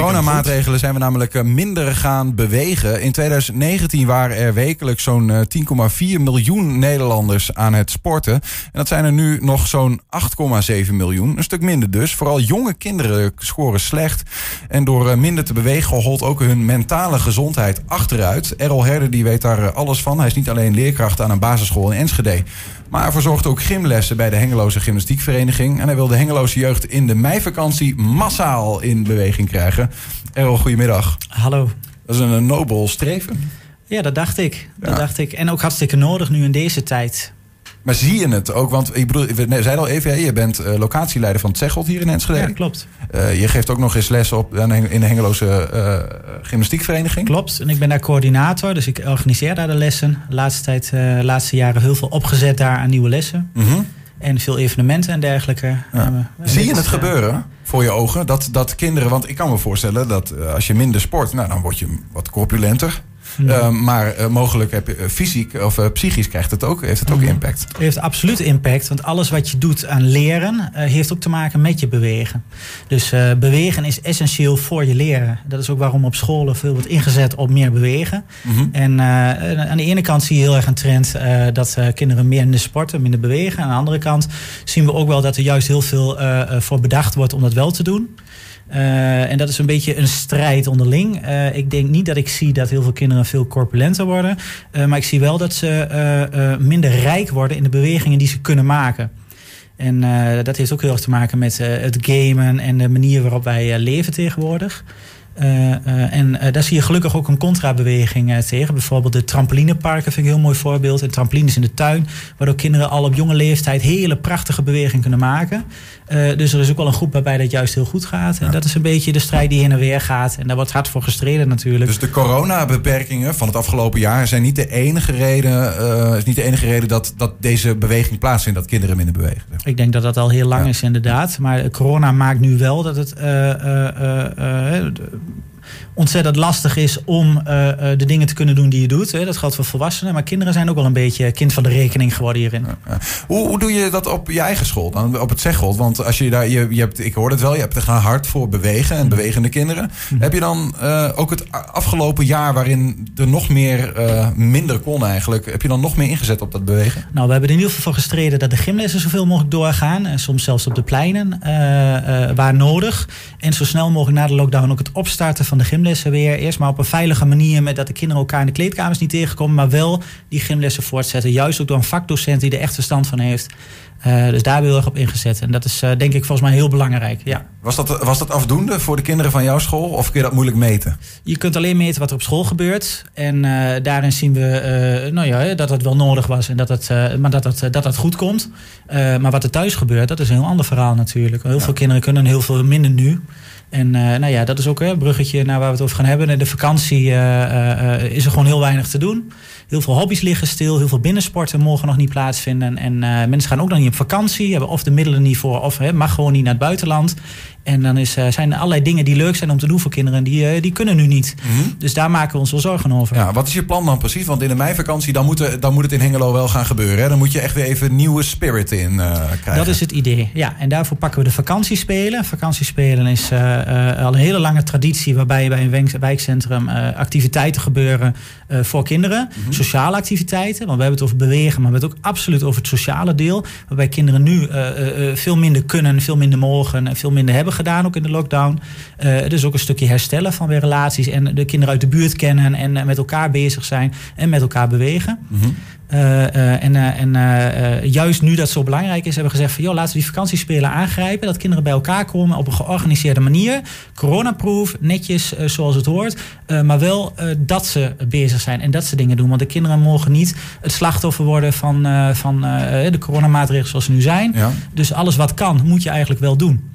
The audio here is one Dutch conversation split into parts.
coronamaatregelen zijn we namelijk eh, minder gaan bewegen. In 2019 waren er wekelijks zo'n 10,4 miljoen Nederlanders aan het sporten. En dat zijn er nu nog zo'n 8,7 miljoen. Een stuk minder dus. Vooral jonge kinderen scoren slecht. En door minder te bewegen holt ook hun mentale gezondheid achteruit. Errol Herder die weet daar alles van. Hij is niet alleen leerkracht aan een basisschool in Enschede. Maar hij verzorgt ook gymlessen bij de Hengeloze Gymnastiekvereniging. En hij wil de Hengeloze jeugd in de meivakantie massaal in beweging krijgen. Errol, goedemiddag. Hallo. Dat is een nobel streven. Ja, dat dacht ik. Dat dacht ik. En ook hartstikke nodig nu in deze tijd. Maar zie je het ook? Want ik bedoel, we zeiden al even, je bent uh, locatieleider van het Zegelt hier in Enschede. Ja, klopt. Uh, je geeft ook nog eens les op in de Hengeloze uh, Gymnastiekvereniging. Klopt. En ik ben daar coördinator, dus ik organiseer daar de lessen. De laatste, tijd, laatste jaren heel veel opgezet daar aan nieuwe lessen. Mm -hmm. En veel evenementen en dergelijke. Ja. Zie je het gebeuren voor je ogen? Dat, dat kinderen, want ik kan me voorstellen dat als je minder sport, nou, dan word je wat corpulenter. Uh, maar uh, mogelijk heb je, uh, fysiek of psychisch krijgt het ook, heeft het ook impact. Het heeft absoluut impact, want alles wat je doet aan leren heeft ook te maken met je bewegen. Dus bewegen is essentieel voor je leren. Dat is ook waarom op scholen veel wordt ingezet op meer bewegen. Mm -hmm. En aan de ene kant zie je heel erg een trend dat kinderen meer in de sporten, minder bewegen. Aan de andere kant zien we ook wel dat er juist heel veel voor bedacht wordt om dat wel te doen. Uh, en dat is een beetje een strijd onderling. Uh, ik denk niet dat ik zie dat heel veel kinderen veel corpulenter worden. Uh, maar ik zie wel dat ze minder rijk worden in de bewegingen die ze kunnen maken. En dat heeft ook heel erg te maken met het gamen en de manier waarop wij leven tegenwoordig. Uh, uh, en uh, daar zie je gelukkig ook een contrabeweging tegen. Bijvoorbeeld de trampolineparken vind ik een heel mooi voorbeeld. En trampolines in de tuin, waardoor kinderen al op jonge leeftijd hele prachtige bewegingen kunnen maken. dus er is ook wel een groep waarbij dat juist heel goed gaat. Ja. En dat is een beetje de strijd die heen en weer gaat. En daar wordt hard voor gestreden natuurlijk. Dus de coronabeperkingen van het afgelopen jaar zijn niet de enige reden, is niet de enige reden dat, dat deze beweging plaatsvindt, dat kinderen minder bewegen. Ik denk dat dat al heel lang ja. is inderdaad. Maar corona maakt nu wel dat het uh, ontzettend lastig is om uh, de dingen te kunnen doen die je doet. Hè. Dat geldt voor volwassenen. Maar kinderen zijn ook wel een beetje kind van de rekening geworden hierin. Ja. Hoe, hoe, doe je dat op je eigen school, dan op het Zeggold? Want als je daar, je, je hebt, ik hoor het wel, je hebt er gaan hard voor bewegen en bewegende kinderen. Mhm. Heb je dan uh, ook het afgelopen jaar waarin er nog meer minder kon eigenlijk, heb je dan nog meer ingezet op dat bewegen? Nou, we hebben er in ieder geval voor gestreden dat de gymlessen zoveel mogelijk doorgaan. En soms zelfs op de pleinen, waar nodig. En zo snel mogelijk na de lockdown ook het opstarten van de gymlessen weer. Eerst maar op een veilige manier met dat de kinderen elkaar in de kleedkamers niet tegenkomen. Maar wel die gymlessen voortzetten. Juist ook door een vakdocent die er echt verstand van heeft. Uh, dus daar hebben we heel erg op ingezet. En dat is uh, denk ik volgens mij heel belangrijk. Ja. Was, dat, was dat afdoende voor de kinderen van jouw school? Of kun je dat moeilijk meten? Je kunt alleen meten wat er op school gebeurt. En uh, daarin zien we nou ja, dat het wel nodig was. En dat het, maar dat het, dat het goed komt. maar wat er thuis gebeurt, dat is een heel ander verhaal natuurlijk. Heel ja. veel kinderen kunnen heel veel minder nu. En uh, nou ja, dat is ook een bruggetje naar waar we het over gaan hebben. De vakantie uh, uh, is er gewoon heel weinig te doen. Heel veel hobby's liggen stil. Heel veel binnensporten mogen nog niet plaatsvinden. En mensen gaan ook nog niet op vakantie. Hebben of de middelen niet voor. Of mag gewoon niet naar het buitenland. En dan is, zijn er allerlei dingen die leuk zijn om te doen voor kinderen. Die, die kunnen nu niet. Mm -hmm. Dus daar maken we ons wel zorgen over. Ja, wat is je plan dan precies? Want in de meivakantie dan moet, er, dan moet het in Hengelo wel gaan gebeuren. Hè? Dan moet je echt weer even nieuwe spirit in krijgen. Dat is het idee. Ja, en daarvoor pakken we de vakantiespelen. Vakantiespelen is al een hele lange traditie waarbij bij een wijkcentrum uh, activiteiten gebeuren uh, voor kinderen. Mhm. Mm -hmm. Sociale activiteiten, want we hebben het over bewegen, maar we hebben het ook absoluut over het sociale deel. Waarbij kinderen nu uh, veel minder kunnen, veel minder mogen en veel minder hebben gedaan, ook in de lockdown. dus ook een stukje herstellen van weer relaties en de kinderen uit de buurt kennen en met elkaar bezig zijn en met elkaar bewegen. Mm -hmm. Uh, uh, en uh, en juist nu dat zo belangrijk is, hebben we gezegd van joh, laten we die vakantiespelen aangrijpen. Dat kinderen bij elkaar komen op een georganiseerde manier. Coronaproof, netjes zoals het hoort. maar wel dat ze bezig zijn en dat ze dingen doen. Want de kinderen mogen niet het slachtoffer worden van, van de coronamaatregelen zoals ze nu zijn. Ja. Dus alles wat kan, moet je eigenlijk wel doen.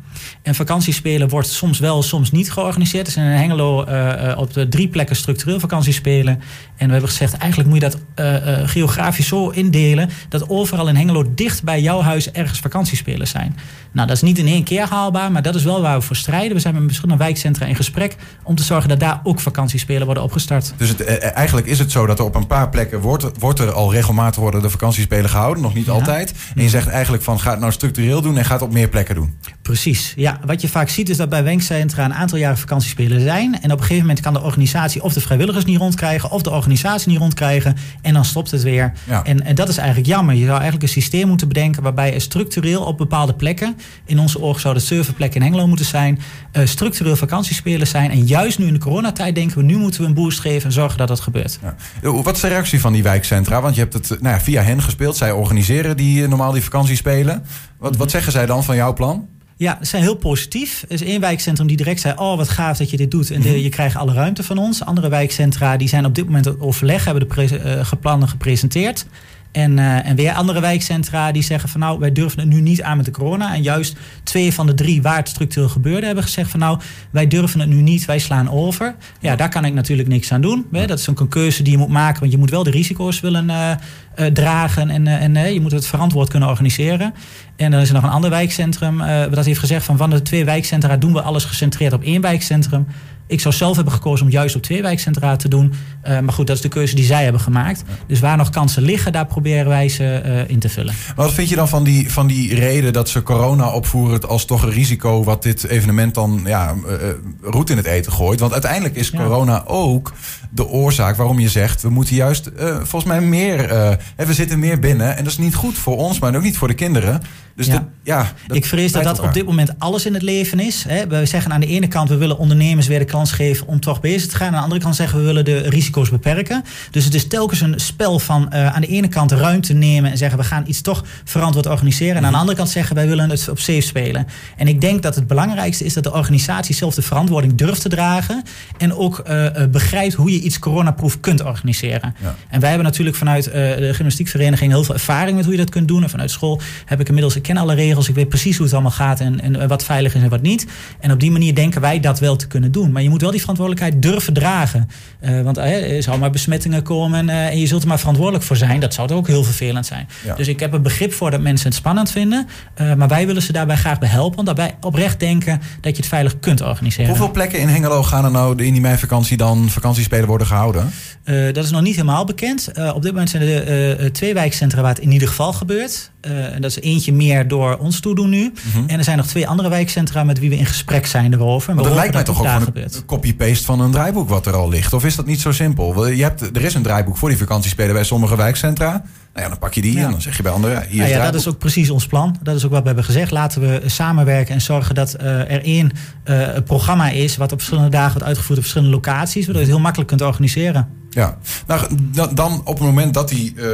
En vakantiespelen wordt soms wel, soms niet georganiseerd. Er zijn in Hengelo uh, op de drie plekken structureel vakantiespelen. En we hebben gezegd, eigenlijk moet je dat uh, uh, geografisch zo indelen... dat overal in Hengelo dicht bij jouw huis ergens vakantiespelen zijn. Nou, dat is niet in één keer haalbaar, maar dat is wel waar we voor strijden. We zijn met verschillende wijkcentra in gesprek... om te zorgen dat daar ook vakantiespelen worden opgestart. Dus het, eigenlijk is het zo dat er op een paar plekken... wordt, wordt er al regelmatig worden de vakantiespelen gehouden. Nog niet Ja. altijd. En je zegt eigenlijk van, ga het nou structureel doen... en ga het op meer plekken doen. Precies. Ja, wat je vaak ziet is dat bij wenkcentra een aantal jaren vakantiespelen zijn. En op een gegeven moment kan de organisatie of de vrijwilligers niet rondkrijgen... of de organisatie niet rondkrijgen. En dan stopt het weer. En, en dat is eigenlijk jammer. Je zou eigenlijk een systeem moeten bedenken... waarbij er structureel op bepaalde plekken... in onze oog zou de serverplek in Hengelo moeten zijn... Uh, structureel vakantiespelen zijn. En juist nu in de coronatijd denken we... nu moeten we een boost geven en zorgen dat dat gebeurt. Ja. Wat is de reactie van die wijkcentra? Want je hebt het nou ja, via hen gespeeld. Zij organiseren die, eh, normaal die vakantiespelen. Wat, wat zeggen zij dan van jouw plan? Ja, ze zijn heel positief. Er is één wijkcentrum die direct zei: Oh, wat gaaf dat je dit doet. En de, mhm. je krijgt alle ruimte van ons. Andere wijkcentra die zijn op dit moment overleg, hebben de uh, plannen gepresenteerd. En, uh, en weer andere wijkcentra die zeggen van nou, wij durven het nu niet aan met de corona. En juist twee van de drie waar het structureel gebeurde hebben gezegd van nou, wij durven het nu niet, wij slaan over. Ja, daar kan ik natuurlijk niks aan doen. Hè? Dat is een keuze die je moet maken, want je moet wel de risico's willen uh, uh, dragen en, en je moet het verantwoord kunnen organiseren. En dan is er nog een ander wijkcentrum dat heeft gezegd van van de twee wijkcentra doen we alles gecentreerd op één wijkcentrum. Ik zou zelf hebben gekozen om juist op twee wijkcentra te doen. Uh, maar goed, dat is de keuze die zij hebben gemaakt. Dus waar nog kansen liggen, daar proberen wij ze uh, in te vullen. Maar wat vind je dan van die, van die reden dat ze corona opvoeren als toch een risico wat dit evenement dan ja, uh, roet in het eten gooit? Want uiteindelijk is corona ook de oorzaak waarom je zegt we moeten juist volgens mij meer. we zitten meer binnen en dat is niet goed voor ons, maar ook niet voor de kinderen. Dus ja. ja ik vrees dat dat op dit moment alles in het leven is. Hè. We zeggen aan de ene kant we willen ondernemers weer de kans geven om toch bezig te gaan. Aan de andere kant zeggen we willen de risico's beperken. Dus het is telkens een spel van uh, aan de ene kant ruimte nemen en zeggen we gaan iets toch verantwoord organiseren. En aan de mhm. andere kant zeggen wij willen het op safe spelen. En ik denk dat het belangrijkste is dat de organisatie zelf de verantwoording durft te dragen. En ook uh, begrijpt hoe je iets coronaproof kunt organiseren. Ja. En wij hebben natuurlijk vanuit uh, de gymnastiekvereniging heel veel ervaring met hoe je dat kunt doen. En vanuit school heb ik inmiddels ken alle regels, ik weet precies hoe het allemaal gaat en, en wat veilig is en wat niet. En op die manier denken wij dat wel te kunnen doen. Maar je moet wel die verantwoordelijkheid durven dragen. Uh, want uh, er zal maar besmettingen komen uh, en je zult er maar verantwoordelijk voor zijn. Dat zou ook heel vervelend zijn. Dus ik heb een begrip voor dat mensen het spannend vinden. maar wij willen ze daarbij graag bij helpen. Omdat wij oprecht denken dat je het veilig kunt organiseren. Hoeveel plekken in Hengelo gaan er nou in die meivakantie dan vakantiespelen worden gehouden? dat is nog niet helemaal bekend. op dit moment zijn er twee wijkcentra waar het in ieder geval gebeurt. en dat is eentje meer door ons toedoen nu. Mhm. En er zijn nog twee andere wijkcentra met wie we in gesprek zijn erover. Maar dat lijkt mij toch ook copy-paste van een draaiboek wat er al ligt. Of is dat niet zo simpel? Je hebt, er is een draaiboek voor die vakantiespelen bij sommige wijkcentra. Nou ja, dan pak je die en dan zeg je bij anderen. Hier nou ja, dat is ook precies ons plan. Dat is ook wat we hebben gezegd. Laten we samenwerken en zorgen dat uh, er één uh, programma is. wat op verschillende dagen wordt uitgevoerd op verschillende locaties. Waardoor je het heel makkelijk kunt organiseren. Ja, nou, dan op het moment dat die, uh,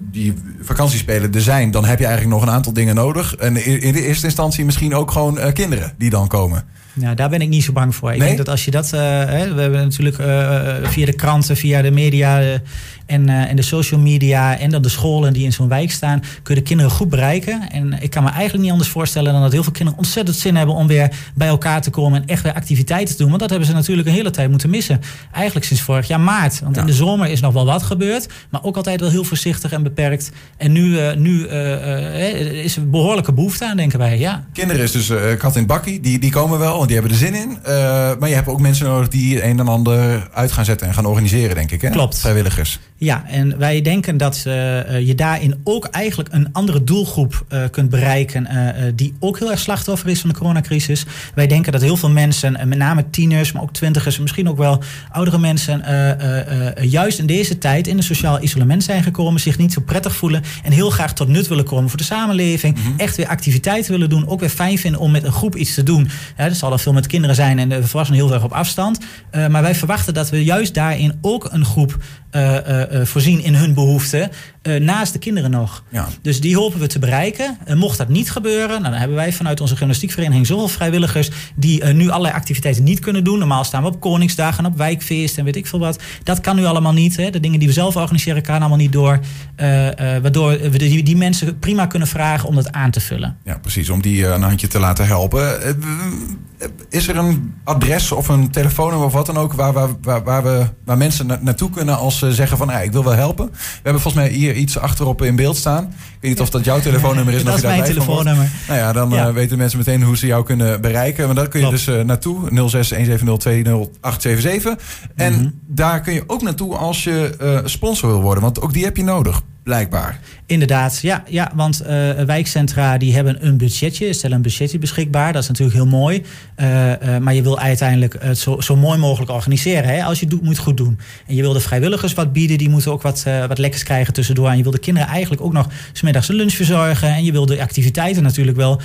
die vakantiespelen er zijn, dan heb je eigenlijk nog een aantal dingen nodig. En in de eerste instantie misschien ook gewoon uh, kinderen die dan komen. Ja, daar ben ik niet zo bang voor. Ik denk dat als je dat. Uh, hè, we hebben natuurlijk via de kranten, via de media en, uh, en de social media en dan de scholen die in zo'n wijk staan, kun je de kinderen goed bereiken. En ik kan me eigenlijk niet anders voorstellen dan dat heel veel kinderen ontzettend zin hebben om weer bij elkaar te komen en echt weer activiteiten te doen. Want dat hebben ze natuurlijk een hele tijd moeten missen. Eigenlijk sinds vorig jaar maart. Want in de zomer is nog wel wat gebeurd, maar ook altijd wel heel voorzichtig en beperkt. En nu, nu is er behoorlijke behoefte aan, denken wij. Ja. Kinderen is dus kat in bakkie, die, die komen wel, want die hebben er zin in. maar je hebt ook mensen nodig die een en ander uit gaan zetten en gaan organiseren, denk ik. Hè? Klopt. Vrijwilligers. Ja, en wij denken dat uh, je daarin ook eigenlijk een andere doelgroep uh, kunt bereiken. Die ook heel erg slachtoffer is van de coronacrisis. Wij denken dat heel veel mensen, met name tieners, maar ook twintigers, misschien ook wel oudere mensen, juist in deze tijd in een sociaal isolement zijn gekomen, zich niet zo prettig voelen en heel graag tot nut willen komen voor de samenleving. Mm -hmm. Echt weer activiteiten willen doen. Ook weer fijn vinden om met een groep iets te doen. Ja, dat zal dan veel met kinderen zijn en de volwassenen heel erg op afstand. maar wij verwachten dat we juist daarin ook een groep uh, voorzien in hun behoeften. Naast de kinderen nog. Ja. Dus die hopen we te bereiken. mocht dat niet gebeuren, nou, dan hebben wij vanuit onze gymnastiekvereniging zoveel vrijwilligers die nu allerlei activiteiten niet kunnen doen. Normaal staan we op Koningsdagen, op wijkfeest en weet ik veel wat. Dat kan nu allemaal niet. Hè. De dingen die we zelf organiseren, kan allemaal niet door. waardoor we die, die, mensen prima kunnen vragen om dat aan te vullen. Ja, precies. Om die een handje te laten helpen. is er een adres of een telefoonnummer of wat dan ook waar, waar, waar, waar we, waar mensen naartoe kunnen als zeggen van ja, ik wil wel helpen. We hebben volgens mij hier iets achterop in beeld staan. Ik weet niet of dat jouw telefoonnummer is. dat is mijn telefoonnummer. Nou ja, dan ja. Uh, weten mensen meteen hoe ze jou kunnen bereiken. Maar daar kun je Klopt. dus uh, naartoe. 0617020877. En mm -hmm. daar kun je ook naartoe als je uh, sponsor wil worden. Want ook die heb je nodig. Blijkbaar. Inderdaad, ja, ja want uh, wijkcentra die hebben een budgetje, stellen een budgetje beschikbaar. Dat is natuurlijk heel mooi. Uh, uh, maar je wil uiteindelijk het zo, zo mooi mogelijk organiseren. Hè? Als je het doet, moet het goed doen. En je wil de vrijwilligers wat bieden, die moeten ook wat, wat lekkers krijgen tussendoor. En je wil de kinderen eigenlijk ook nog smiddags een lunch verzorgen. En je wil de activiteiten natuurlijk wel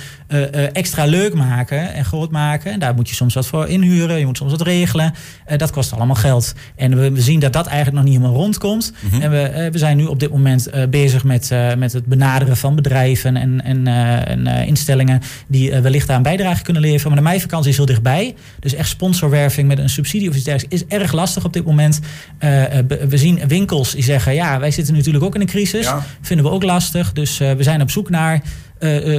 extra leuk maken en groot maken. En daar moet je soms wat voor inhuren, je moet soms wat regelen. dat kost allemaal geld. En we, we, zien dat dat eigenlijk nog niet helemaal rondkomt. Mm -hmm. En we, we zijn nu op dit moment bezig met uh, met het benaderen van bedrijven en, en, uh, en instellingen die wellicht daar een bijdrage kunnen leveren. Maar de meivakantie is heel dichtbij. Dus echt sponsorwerving met een subsidie of iets dergelijks is erg lastig op dit moment. we zien winkels die zeggen, ja, wij zitten natuurlijk ook in een crisis. Ja. Vinden we ook lastig. Dus we zijn op zoek naar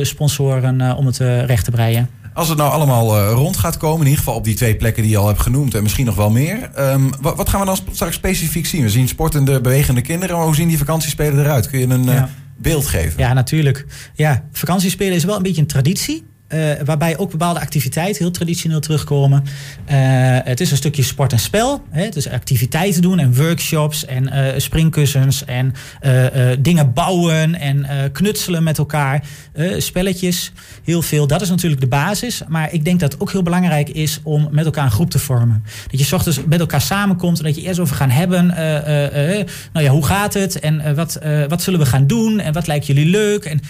sponsoren om het recht te breien. Als het nou allemaal uh, rond gaat komen, in ieder geval op die twee plekken die je al hebt genoemd en misschien nog wel meer. Um, wat, wat, gaan we dan straks specifiek zien? We zien sportende, bewegende kinderen, maar hoe zien die vakantiespelen eruit? Kun je een ja. uh, beeld geven? Ja, natuurlijk. Ja, vakantiespelen is wel een beetje een traditie. Uh, waarbij ook bepaalde activiteiten heel traditioneel terugkomen. Uh, het is een stukje sport en spel. Hè? Het is activiteiten doen en workshops en uh, springkussens en dingen bouwen en knutselen met elkaar. spelletjes, heel veel. Dat is natuurlijk de basis. Maar ik denk dat het ook heel belangrijk is om met elkaar een groep te vormen. Dat je ochtends met elkaar samenkomt en dat je eerst over gaan hebben. nou ja, hoe gaat het en wat, wat zullen we gaan doen en wat lijkt jullie leuk? En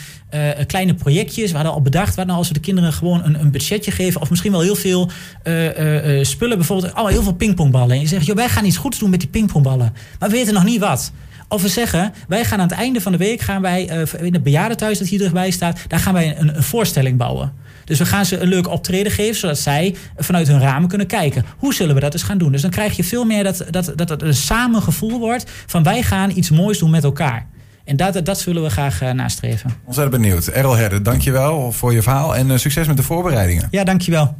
kleine projectjes. We hadden al bedacht, wat nou als we de kinderen gewoon een, een budgetje geven. Of misschien wel heel veel uh, uh, spullen. Bijvoorbeeld oh, heel veel pingpongballen. En je zegt, joh, wij gaan iets goeds doen met die pingpongballen. Maar we weten nog niet wat. Of we zeggen, wij gaan aan het einde van de week gaan wij in het bejaardentehuis dat hier dichtbij staat, daar gaan wij een, een voorstelling bouwen. Dus we gaan ze een leuk optreden geven, zodat zij vanuit hun ramen kunnen kijken. Hoe zullen we dat eens gaan doen? Dus dan krijg je veel meer dat, dat, dat het een samen gevoel wordt van wij gaan iets moois doen met elkaar. En dat, dat zullen we graag uh, nastreven. Ontzettend benieuwd. Errol Herde, dankjewel voor je verhaal en uh, succes met de voorbereidingen. Ja, dankjewel.